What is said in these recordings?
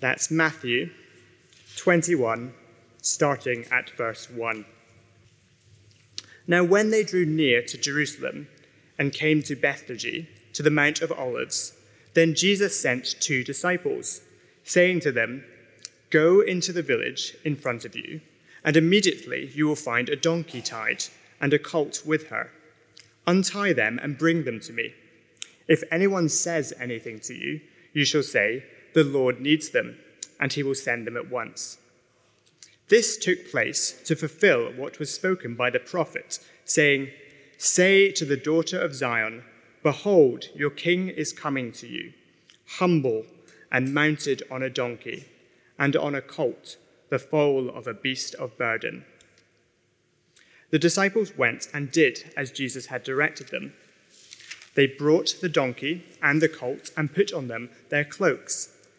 That's Matthew 21, starting at verse 1. Now, when they drew near to Jerusalem and came to Bethphage, to the Mount of Olives, then Jesus sent two disciples, saying to them, Go into the village in front of you, and immediately you will find a donkey tied and a colt with her. Untie them and bring them to me. If anyone says anything to you, you shall say, The Lord needs them, and he will send them at once. This took place to fulfill what was spoken by the prophet, saying, Say to the daughter of Zion, Behold, your king is coming to you, humble and mounted on a donkey, and on a colt, the foal of a beast of burden. The disciples went and did as Jesus had directed them. They brought the donkey and the colt and put on them their cloaks,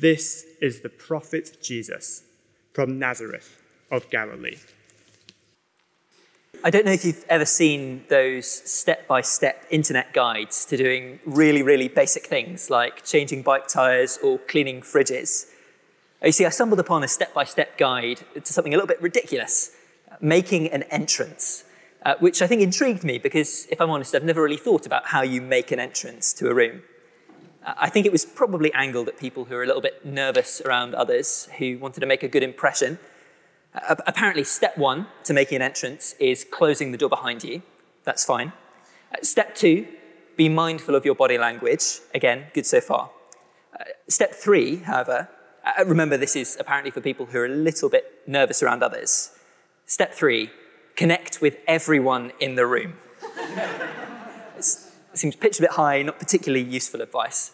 This is the prophet Jesus from Nazareth of Galilee. I don't know if you've ever seen those step by step internet guides to doing really, really basic things like changing bike tyres or cleaning fridges. You see, I stumbled upon a step by step guide to something a little bit ridiculous making an entrance, uh, which I think intrigued me because, if I'm honest, I've never really thought about how you make an entrance to a room. I think it was probably angled at people who are a little bit nervous around others, who wanted to make a good impression. Uh, apparently, step one to making an entrance is closing the door behind you. That's fine. Uh, step two, be mindful of your body language. Again, good so far. Uh, step three, however, uh, remember this is apparently for people who are a little bit nervous around others. Step three, connect with everyone in the room. it seems pitched a bit high, not particularly useful advice.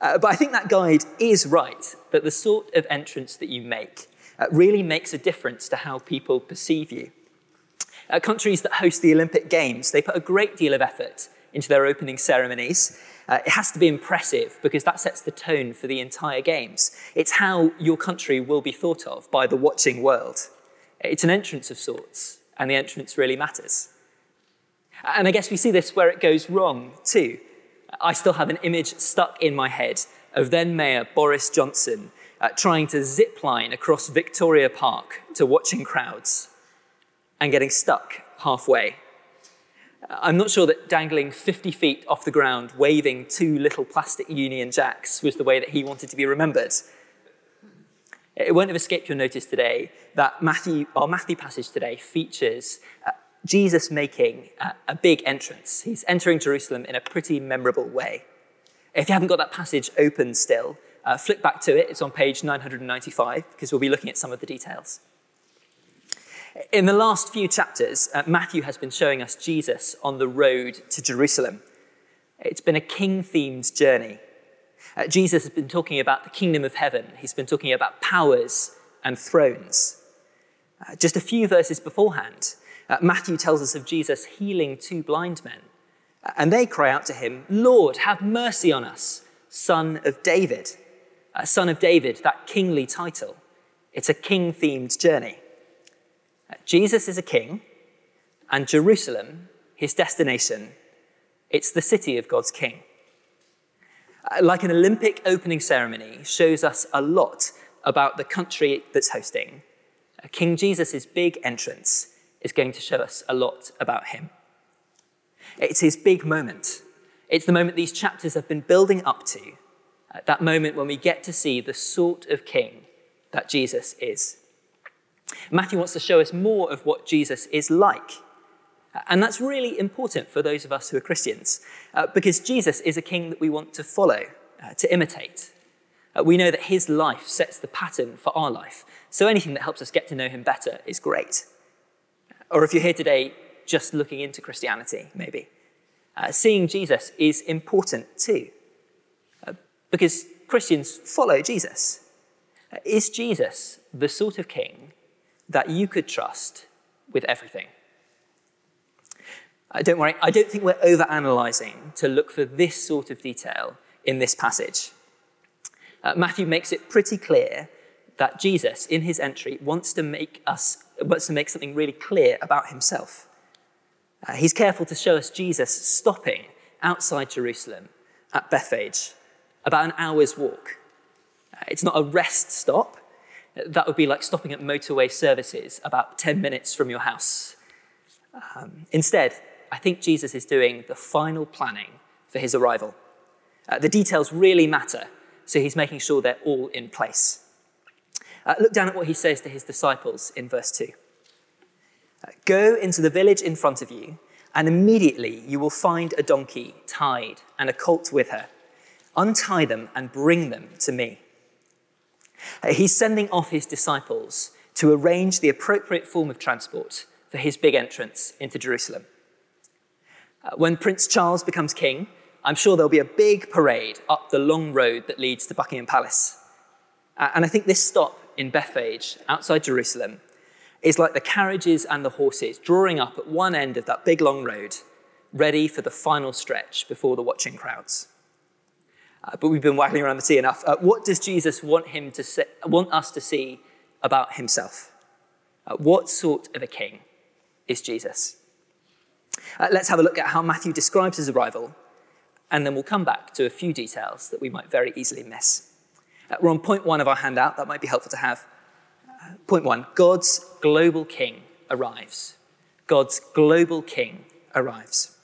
Uh, but I think that guide is right, that the sort of entrance that you make uh, really makes a difference to how people perceive you. Uh, countries that host the Olympic Games, they put a great deal of effort into their opening ceremonies. Uh, it has to be impressive because that sets the tone for the entire Games. It's how your country will be thought of by the watching world. It's an entrance of sorts, and the entrance really matters. And I guess we see this where it goes wrong too. I still have an image stuck in my head of then Mayor Boris Johnson uh, trying to zip line across Victoria Park to watching crowds and getting stuck halfway. I'm not sure that dangling 50 feet off the ground, waving two little plastic Union Jacks, was the way that he wanted to be remembered. It won't have escaped your notice today that Matthew, our Matthew passage today features uh, Jesus making a, big entrance. He's entering Jerusalem in a pretty memorable way. If you haven't got that passage open still, uh, flick back to it. It's on page 995 because we'll be looking at some of the details. In the last few chapters, uh, Matthew has been showing us Jesus on the road to Jerusalem. It's been a king themed journey. Uh, Jesus has been talking about the kingdom of heaven, he's been talking about powers and thrones. Uh, just a few verses beforehand, uh, Matthew tells us of Jesus healing two blind men. Uh, and they cry out to him, Lord, have mercy on us, son of David. Uh, son of David, that kingly title. It's a king themed journey. Uh, Jesus is a king, and Jerusalem, his destination, it's the city of God's king. Uh, like an Olympic opening ceremony shows us a lot about the country that's hosting. King Jesus' big entrance is going to show us a lot about him. It's his big moment. It's the moment these chapters have been building up to, uh, that moment when we get to see the sort of king that Jesus is. Matthew wants to show us more of what Jesus is like. And that's really important for those of us who are Christians, uh, because Jesus is a king that we want to follow, uh, to imitate. Uh, we know that his life sets the pattern for our life, so anything that helps us get to know him better is great. Or if you're here today just looking into Christianity, maybe, uh, seeing Jesus is important too. Uh, because Christians follow Jesus. Is Jesus the sort of king that you could trust with everything? Uh, don't worry, I don't think we're overanalyzing to look for this sort of detail in this passage. Uh, Matthew makes it pretty clear that Jesus, in his entry, wants to make us wants to make something really clear about himself. Uh, he's careful to show us Jesus stopping outside Jerusalem at Bethphage, about an hour's walk. Uh, it's not a rest stop. That would be like stopping at motorway services about 10 minutes from your house. Um, instead, I think Jesus is doing the final planning for his arrival. Uh, the details really matter, so he's making sure they're all in place. Uh, look down at what he says to his disciples in verse 2. Uh, Go into the village in front of you, and immediately you will find a donkey tied and a colt with her. Untie them and bring them to me. Uh, he's sending off his disciples to arrange the appropriate form of transport for his big entrance into Jerusalem. Uh, when Prince Charles becomes king, I'm sure there'll be a big parade up the long road that leads to Buckingham Palace. Uh, and I think this stop in Bethphage, outside Jerusalem, is like the carriages and the horses drawing up at one end of that big long road, ready for the final stretch before the watching crowds. Uh, but we've been waggling around the tea enough. Uh, what does Jesus want, him to say, want us to see about himself? Uh, what sort of a king is Jesus? Uh, let's have a look at how Matthew describes his arrival, and then we'll come back to a few details that we might very easily miss. Uh, we're on point one of our handout, that might be helpful to have. Uh, point one God's global king arrives. God's global king arrives.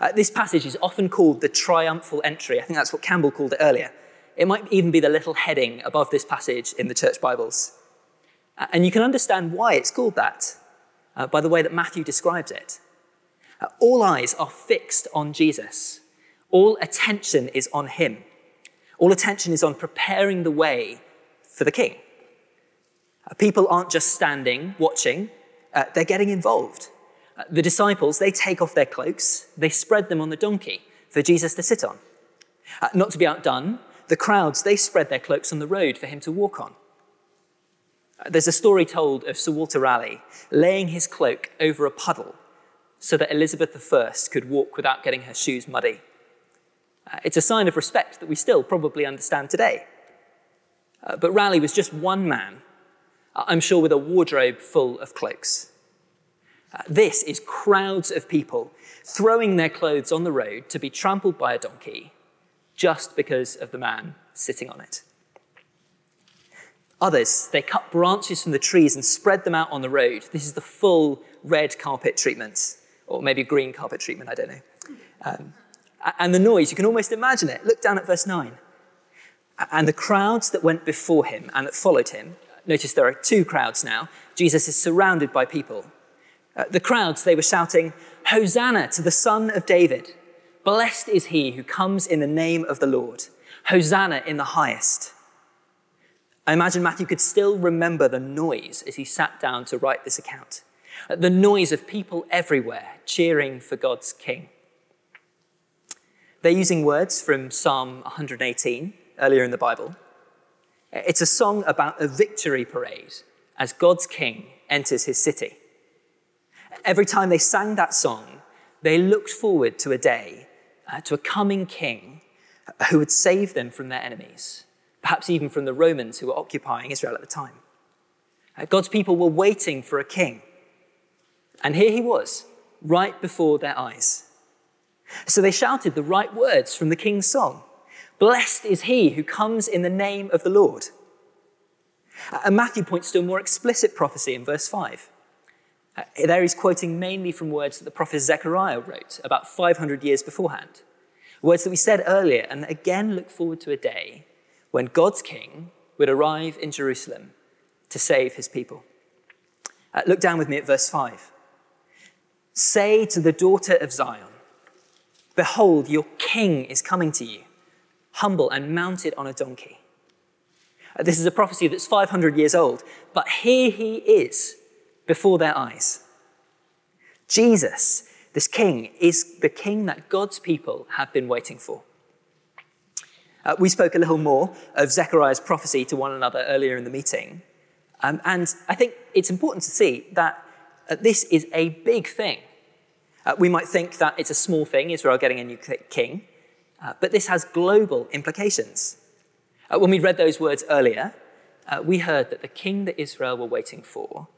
Uh, this passage is often called the triumphal entry. I think that's what Campbell called it earlier. It might even be the little heading above this passage in the church Bibles. Uh, and you can understand why it's called that uh, by the way that Matthew describes it. Uh, all eyes are fixed on Jesus, all attention is on him. All attention is on preparing the way for the king. Uh, people aren't just standing, watching, uh, they're getting involved. Uh, the disciples, they take off their cloaks, they spread them on the donkey for Jesus to sit on. Uh, not to be outdone, the crowds, they spread their cloaks on the road for him to walk on. There's a story told of Sir Walter Raleigh laying his cloak over a puddle so that Elizabeth I could walk without getting her shoes muddy. Uh, it's a sign of respect that we still probably understand today. Uh, but Raleigh was just one man, uh, I'm sure with a wardrobe full of cloaks. Uh, this is crowds of people throwing their clothes on the road to be trampled by a donkey just because of the man sitting on it. Others, they cut branches from the trees and spread them out on the road. This is the full red carpet treatment, or maybe green carpet treatment, I don't know. Um, and the noise, you can almost imagine it. Look down at verse 9. And the crowds that went before him and that followed him, notice there are two crowds now. Jesus is surrounded by people. Uh, the crowds, they were shouting, Hosanna to the Son of David. Blessed is he who comes in the name of the Lord. Hosanna in the highest. I imagine Matthew could still remember the noise as he sat down to write this account the noise of people everywhere cheering for God's King. They're using words from Psalm 118 earlier in the Bible. It's a song about a victory parade as God's King enters his city. Every time they sang that song, they looked forward to a day, uh, to a coming king who would save them from their enemies perhaps even from the Romans who were occupying Israel at the time. Uh, God's people were waiting for a king. And here he was, right before their eyes. So they shouted the right words from the king's song Blessed is he who comes in the name of the Lord. And Matthew points to a more explicit prophecy in verse 5. Uh, there he's quoting mainly from words that the prophet Zechariah wrote about 500 years beforehand. Words that we said earlier and again look forward to a day when God's king would arrive in Jerusalem to save his people. Uh, look down with me at verse 5. Say to the daughter of Zion, Behold, your king is coming to you, humble and mounted on a donkey. Uh, this is a prophecy that's 500 years old, but here he is before their eyes. Jesus, this king, is the king that God's people have been waiting for. Uh, we spoke a little more of Zechariah's prophecy to one another earlier in the meeting. Um, and I think it's important to see that uh, this is a big thing. Uh, we might think that it's a small thing, Israel getting a new king, uh, but this has global implications. Uh, when we read those words earlier, uh, we heard that the king that Israel were waiting for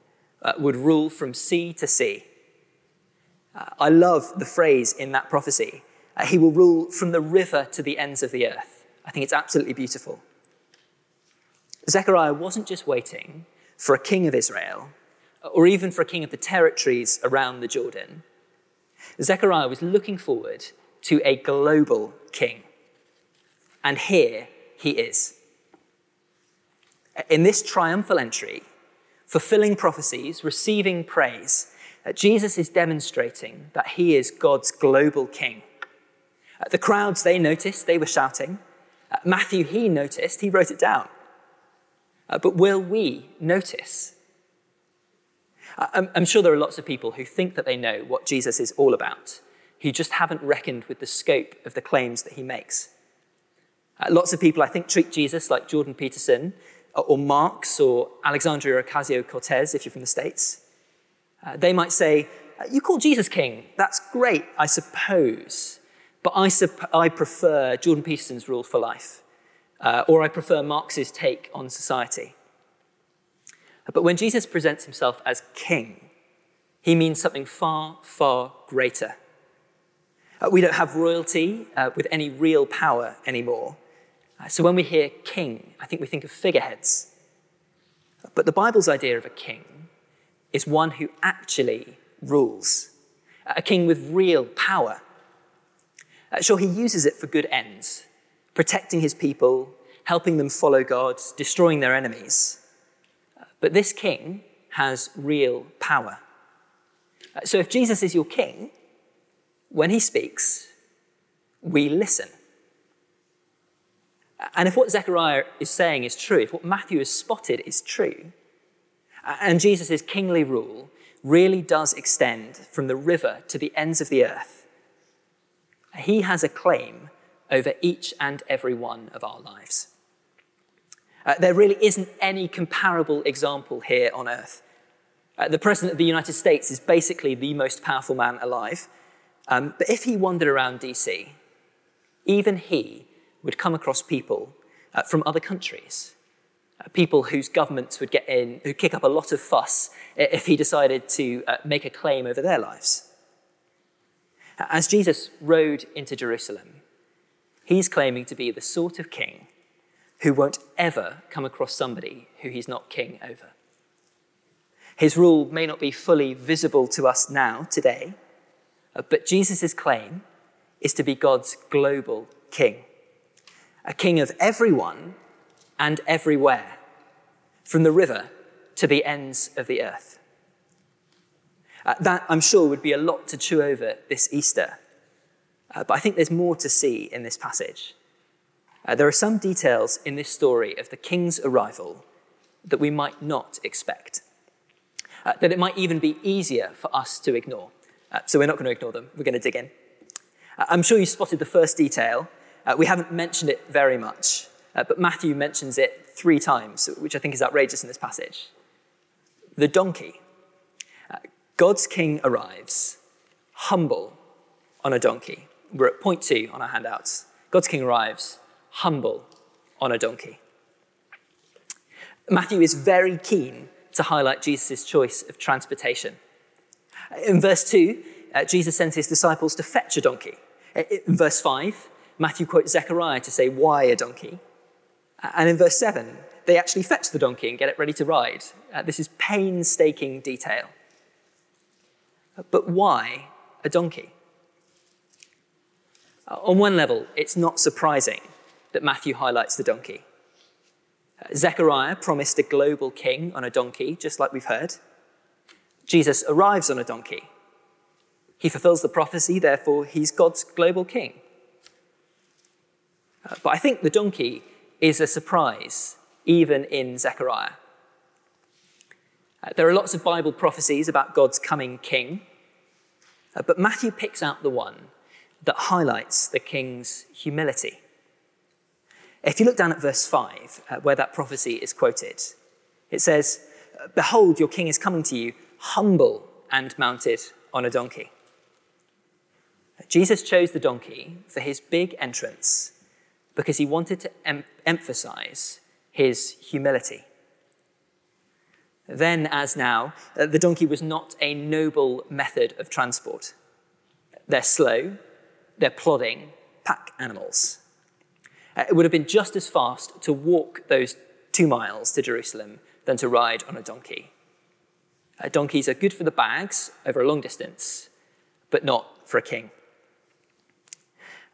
would rule from sea to sea. I love the phrase in that prophecy he will rule from the river to the ends of the earth. I think it's absolutely beautiful. Zechariah wasn't just waiting for a king of Israel, or even for a king of the territories around the Jordan. Zechariah was looking forward to a global king. And here he is. In this triumphal entry, fulfilling prophecies, receiving praise, Jesus is demonstrating that he is God's global king. The crowds, they noticed, they were shouting. Matthew, he noticed, he wrote it down. Uh, but will we notice? I'm, I'm sure there are lots of people who think that they know what Jesus is all about, who just haven't reckoned with the scope of the claims that he makes. Uh, lots of people, I think, treat Jesus like Jordan Peterson uh, or Marx or Alexandria Ocasio Cortez, if you're from the States. Uh, they might say, uh, You call Jesus king. That's great, I suppose. But I, supp- I prefer Jordan Peterson's rule for life, uh, or I prefer Marx's take on society. But when Jesus presents himself as king, he means something far, far greater. Uh, we don't have royalty uh, with any real power anymore. Uh, so when we hear king, I think we think of figureheads. But the Bible's idea of a king is one who actually rules, a king with real power. Uh, sure, he uses it for good ends, protecting his people, helping them follow God, destroying their enemies. But this king has real power. Uh, so if Jesus is your king, when he speaks, we listen. And if what Zechariah is saying is true, if what Matthew has spotted is true, and Jesus' kingly rule really does extend from the river to the ends of the earth, he has a claim over each and every one of our lives. Uh, there really isn't any comparable example here on earth. Uh, the President of the United States is basically the most powerful man alive. Um, but if he wandered around DC, even he would come across people uh, from other countries, uh, people whose governments would get in, who kick up a lot of fuss if he decided to uh, make a claim over their lives. As Jesus rode into Jerusalem, he's claiming to be the sort of king who won't ever come across somebody who he's not king over. His rule may not be fully visible to us now, today, uh, but Jesus' claim is to be God's global king, a king of everyone and everywhere, from the river to the ends of the earth. Uh, that, I'm sure, would be a lot to chew over this Easter. Uh, but I think there's more to see in this passage. Uh, there are some details in this story of the king's arrival that we might not expect, uh, that it might even be easier for us to ignore. Uh, so we're not going to ignore them, we're going to dig in. Uh, I'm sure you spotted the first detail. Uh, we haven't mentioned it very much, uh, but Matthew mentions it three times, which I think is outrageous in this passage. The donkey. God's king arrives, humble on a donkey. We're at point two on our handouts. God's king arrives, humble on a donkey. Matthew is very keen to highlight Jesus' choice of transportation. In verse 2, uh, Jesus sends his disciples to fetch a donkey. In verse 5, Matthew quotes Zechariah to say, Why a donkey? And in verse 7, they actually fetch the donkey and get it ready to ride. Uh, this is painstaking detail. But why a donkey? Uh, on one level, it's not surprising that Matthew highlights the donkey. Uh, Zechariah promised a global king on a donkey, just like we've heard. Jesus arrives on a donkey. He fulfills the prophecy, therefore, he's God's global king. Uh, but I think the donkey is a surprise, even in Zechariah. Uh, there are lots of Bible prophecies about God's coming king, but Matthew picks out the one that highlights the king's humility. If you look down at verse 5, uh, where that prophecy is quoted, it says, Behold, your king is coming to you, humble and mounted on a donkey. Jesus chose the donkey for his big entrance because he wanted to em- emphasize his humility. Then, as now, uh, the donkey was not a noble method of transport. They're slow, they're plodding pack animals. Uh, it would have been just as fast to walk those two miles to Jerusalem than to ride on a donkey. Uh, donkeys are good for the bags over a long distance, but not for a king.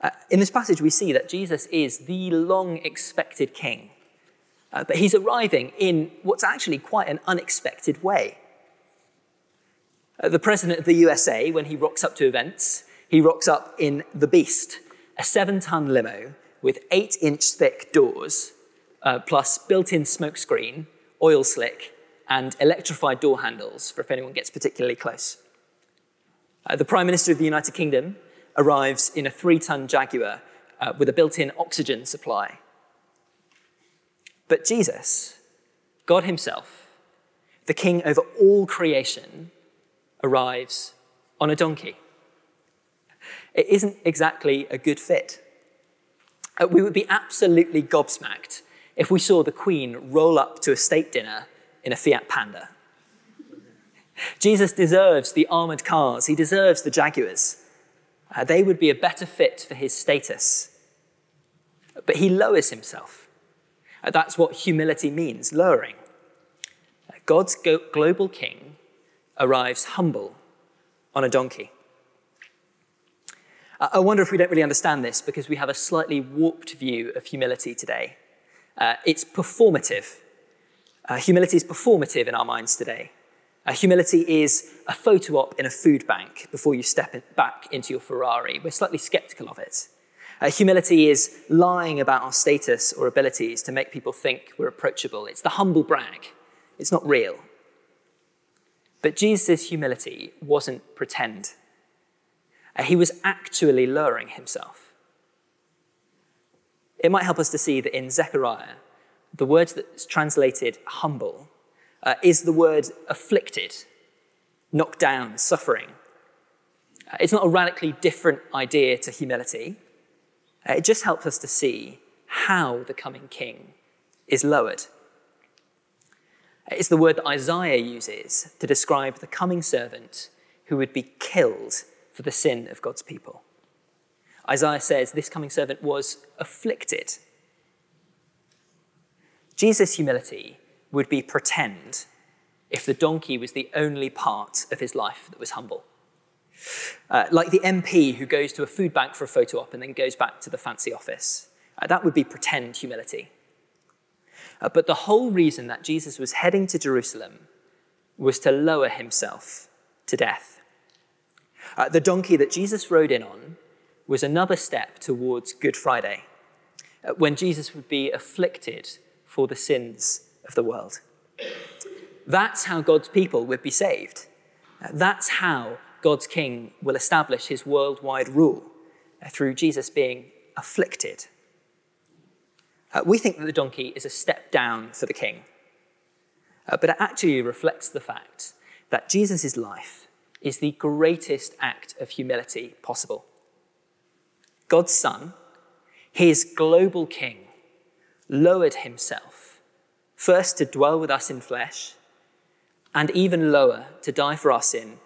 Uh, in this passage, we see that Jesus is the long expected king, uh, but he's arriving in what's actually quite an unexpected way. Uh, the president of the USA, when he rocks up to events, he rocks up in the Beast, a seven ton limo with eight inch thick doors, uh, plus built in smokescreen, oil slick, and electrified door handles for if anyone gets particularly close. Uh, the Prime Minister of the United Kingdom arrives in a three ton Jaguar uh, with a built in oxygen supply. But Jesus, God Himself, the King over all creation, arrives on a donkey. It isn't exactly a good fit. Uh, we would be absolutely gobsmacked if we saw the Queen roll up to a state dinner in a Fiat Panda. Jesus deserves the armored cars, he deserves the Jaguars. Uh, they would be a better fit for his status. But he lowers himself. Uh, that's what humility means lowering. Uh, God's go- global king arrives humble on a donkey. I wonder if we don't really understand this because we have a slightly warped view of humility today. Uh, it's performative. Uh, humility is performative in our minds today. Uh, humility is a photo op in a food bank before you step in, back into your Ferrari. We're slightly skeptical of it. Uh, humility is lying about our status or abilities to make people think we're approachable. It's the humble brag. It's not real. But Jesus' humility wasn't pretend. Uh, he was actually lowering himself. It might help us to see that in Zechariah, the word that's translated humble uh, is the word afflicted, knocked down, suffering. Uh, it's not a radically different idea to humility. Uh, it just helps us to see how the coming king is lowered. It's the word that Isaiah uses to describe the coming servant who would be killed for the sin of God's people. Isaiah says this coming servant was afflicted. Jesus' humility would be pretend if the donkey was the only part of his life that was humble. Uh, like the MP who goes to a food bank for a photo op and then goes back to the fancy office. Uh, that would be pretend humility. Uh, but the whole reason that Jesus was heading to Jerusalem was to lower himself to death. Uh, the donkey that Jesus rode in on was another step towards Good Friday, uh, when Jesus would be afflicted for the sins of the world. That's how God's people would be saved. Uh, that's how God's king will establish his worldwide rule uh, through Jesus being afflicted. We think that the donkey is a step down for the king, but it actually reflects the fact that Jesus' life is the greatest act of humility possible. God's Son, his global king, lowered himself, first to dwell with us in flesh, and even lower to die for our sin,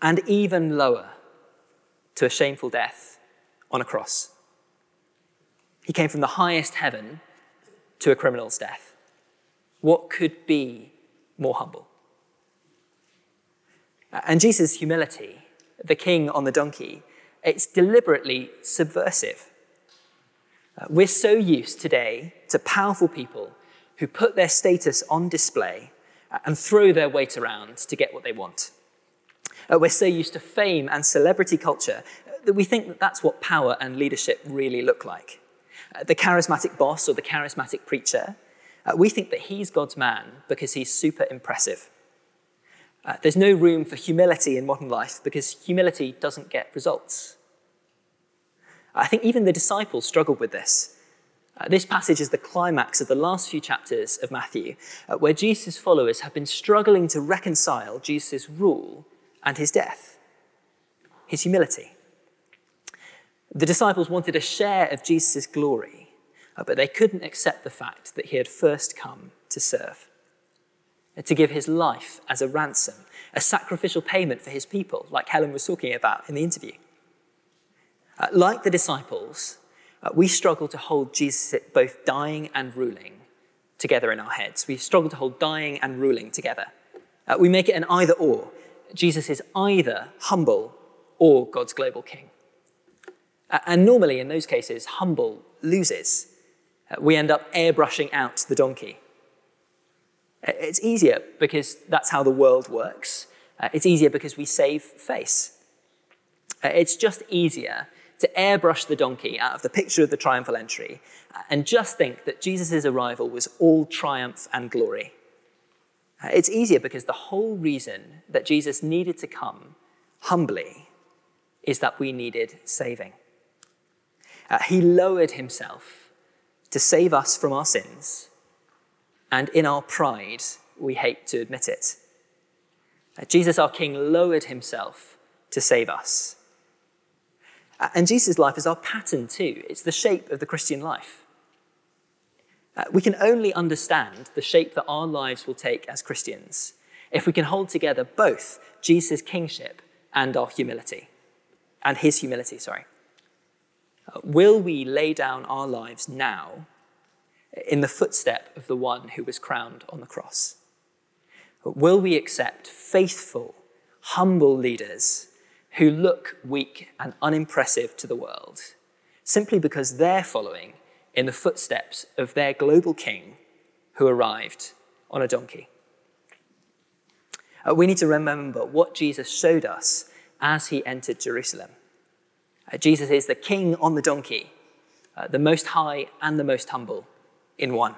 and even lower to a shameful death on a cross. He came from the highest heaven to a criminal's death. What could be more humble? And Jesus' humility, the king on the donkey, it's deliberately subversive. Uh, we're so used today to powerful people who put their status on display and throw their weight around to get what they want. Uh, we're so used to fame and celebrity culture that we think that that's what power and leadership really look like. Uh, the charismatic boss or the charismatic preacher, uh, we think that he's God's man because he's super impressive. Uh, there's no room for humility in modern life because humility doesn't get results. I think even the disciples struggled with this. Uh, this passage is the climax of the last few chapters of Matthew, uh, where Jesus' followers have been struggling to reconcile Jesus' rule and his death, his humility. The disciples wanted a share of Jesus' glory, uh, but they couldn't accept the fact that he had first come to serve, to give his life as a ransom, a sacrificial payment for his people, like Helen was talking about in the interview. Uh, like the disciples, uh, we struggle to hold Jesus both dying and ruling together in our heads. We struggle to hold dying and ruling together. Uh, we make it an either or. Jesus is either humble or God's global king. Uh, and normally, in those cases, humble loses. Uh, we end up airbrushing out the donkey. Uh, it's easier because that's how the world works. Uh, it's easier because we save face. it's just easier to airbrush the donkey out of the picture of the triumphal entry and just think that Jesus' arrival was all triumph and glory. Uh, it's easier because the whole reason that Jesus needed to come humbly is that we needed saving. Uh, he lowered himself to save us from our sins, and in our pride, we hate to admit it. Uh, Jesus, our King, lowered himself to save us. And Jesus' life is our pattern too. It's the shape of the Christian life. Uh, we can only understand the shape that our lives will take as Christians if we can hold together both Jesus' kingship and our humility, and his humility, sorry. Uh, will we lay down our lives now in the footstep of the one who was crowned on the cross? Will we accept faithful, humble leaders who look weak and unimpressive to the world simply because they're following in the footsteps of their global king who arrived on a donkey. Uh, we need to remember what Jesus showed us as he entered Jerusalem. Uh, Jesus is the king on the donkey, uh, the most high and the most humble in one.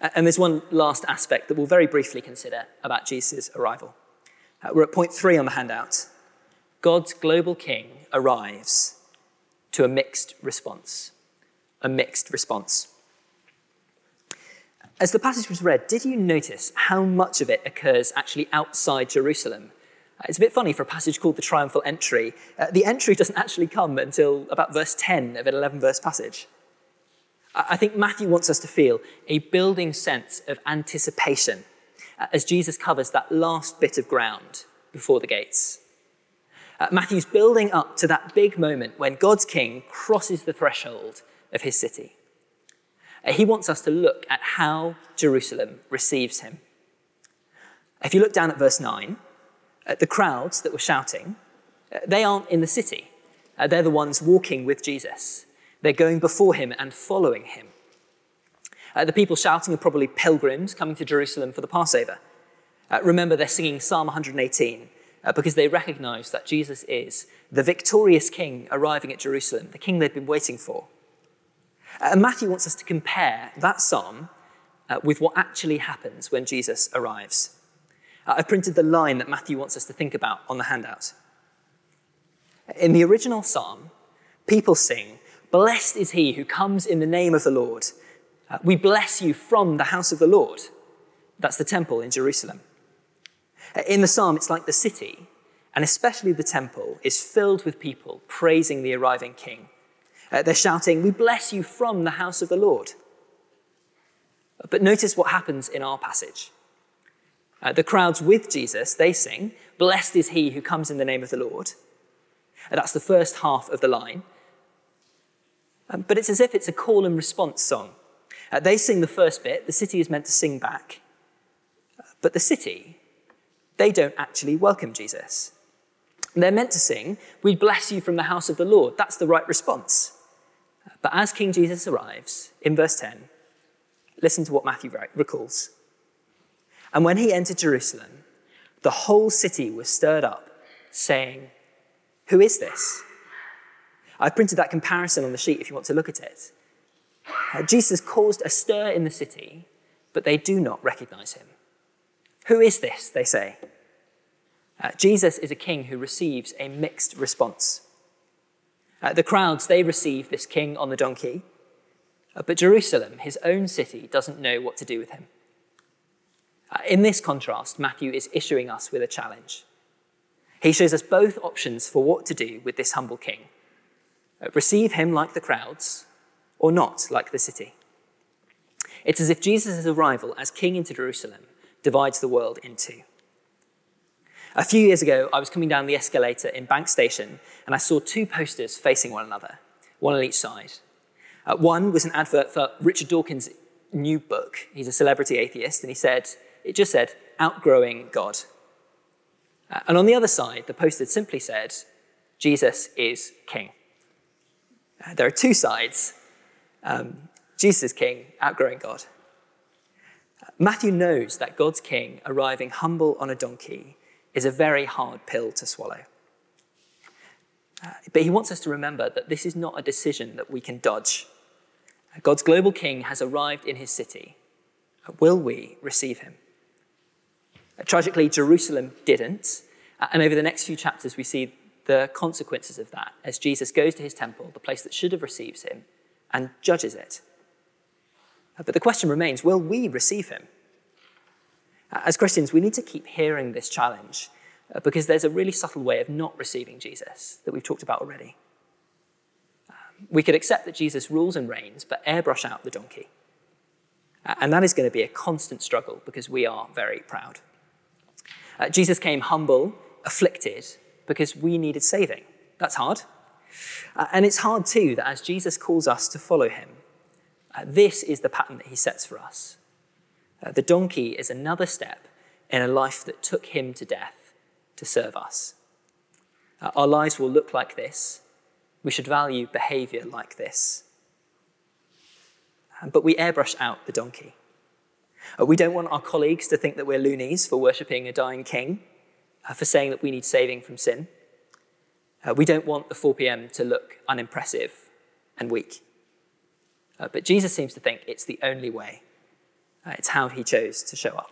And there's one last aspect that we'll very briefly consider about Jesus' arrival. Uh, we're at point three on the handout. God's global king arrives to a mixed response. A mixed response. As the passage was read, did you notice how much of it occurs actually outside Jerusalem? Uh, it's a bit funny for a passage called the triumphal entry. Uh, the entry doesn't actually come until about verse 10 of an 11 verse passage. I think Matthew wants us to feel a building sense of anticipation as Jesus covers that last bit of ground before the gates. Uh, Matthew's building up to that big moment when God's king crosses the threshold of his city. Uh, he wants us to look at how Jerusalem receives him. If you look down at verse 9, uh, the crowds that were shouting, uh, they aren't in the city. Uh, they're the ones walking with Jesus. They're going before him and following him. Uh, the people shouting are probably pilgrims coming to Jerusalem for the Passover. Uh, remember, they're singing Psalm 118 uh, because they recognize that Jesus is the victorious king arriving at Jerusalem, the king they've been waiting for. Uh, and Matthew wants us to compare that psalm uh, with what actually happens when Jesus arrives. Uh, I've printed the line that Matthew wants us to think about on the handout. In the original psalm, people sing, Blessed is he who comes in the name of the Lord. Uh, we bless you from the house of the Lord. That's the temple in Jerusalem. Uh, in the psalm, it's like the city, and especially the temple, is filled with people praising the arriving king. Uh, they're shouting, We bless you from the house of the Lord. But notice what happens in our passage. Uh, the crowds with Jesus, they sing, Blessed is he who comes in the name of the Lord. Uh, that's the first half of the line. Um, but it's as if it's a call and response song. Uh, they sing the first bit, the city is meant to sing back. But the city, they don't actually welcome Jesus. They're meant to sing, We bless you from the house of the Lord. That's the right response. But as King Jesus arrives, in verse 10, listen to what Matthew recalls. And when he entered Jerusalem, the whole city was stirred up, saying, Who is this? I've printed that comparison on the sheet if you want to look at it. Uh, Jesus caused a stir in the city, but they do not recognize him. Who is this? They say. Uh, Jesus is a king who receives a mixed response. Uh, the crowds, they receive this king on the donkey, Uh, but Jerusalem, his own city, doesn't know what to do with him. Uh, in this contrast, Matthew is issuing us with a challenge. He shows us both options for what to do with this humble king receive him like the crowds, or not like the city. It's as if Jesus' arrival as king into Jerusalem divides the world in two. A few years ago, I was coming down the escalator in Bank Station and I saw two posters facing one another, one on each side. Uh, one was an advert for Richard Dawkins' new book. He's a celebrity atheist, and he said, it just said, Outgrowing God. Uh, and on the other side, the poster simply said, Jesus is King. Uh, there are two sides um, Jesus King, outgrowing God. Uh, Matthew knows that God's King arriving humble on a donkey is a very hard pill to swallow. Uh, but he wants us to remember that this is not a decision that we can dodge. God's global king has arrived in his city. Will we receive him? Uh, tragically, Jerusalem didn't. Uh, and over the next few chapters, we see the consequences of that as Jesus goes to his temple, the place that should have received him, and judges it. Uh, but the question remains will we receive him? As Christians, we need to keep hearing this challenge uh, because there's a really subtle way of not receiving Jesus that we've talked about already. Um, we could accept that Jesus rules and reigns, but airbrush out the donkey. Uh, and that is going to be a constant struggle because we are very proud. Uh, Jesus came humble, afflicted, because we needed saving. That's hard. Uh, and it's hard too that as Jesus calls us to follow him, uh, this is the pattern that he sets for us. Uh, the donkey is another step in a life that took him to death to serve us. Uh, our lives will look like this. We should value behavior like this. Um, but we airbrush out the donkey. Uh, we don't want our colleagues to think that we're loonies for worshipping a dying king, uh, for saying that we need saving from sin. Uh, we don't want the 4 p.m. to look unimpressive and weak. Uh, but Jesus seems to think it's the only way uh, it's how he chose to show up.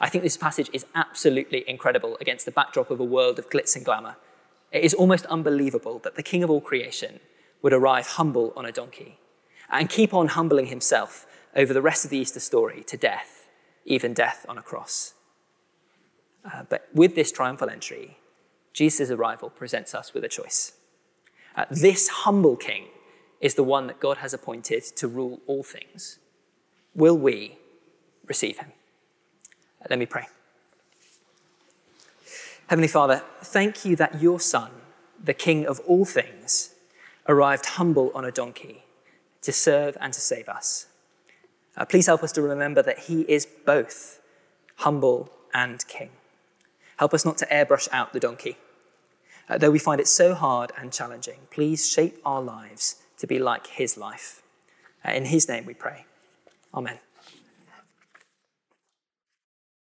I think this passage is absolutely incredible against the backdrop of a world of glitz and glamour. It is almost unbelievable that the King of all creation would arrive humble on a donkey and keep on humbling himself over the rest of the Easter story to death, even death on a cross. Uh, but with this triumphal entry, Jesus' arrival presents us with a choice. Uh, this humble king is the one that God has appointed to rule all things will we receive him? Let me pray. Heavenly Father, thank you that your Son, the King of all things, arrived humble on a donkey to serve and to save us. Uh, please help us to remember that he is both humble and king. Help us not to airbrush out the donkey. Uh, though we find it so hard and challenging, please shape our lives to be like his life. Uh, in his name we pray. Amen.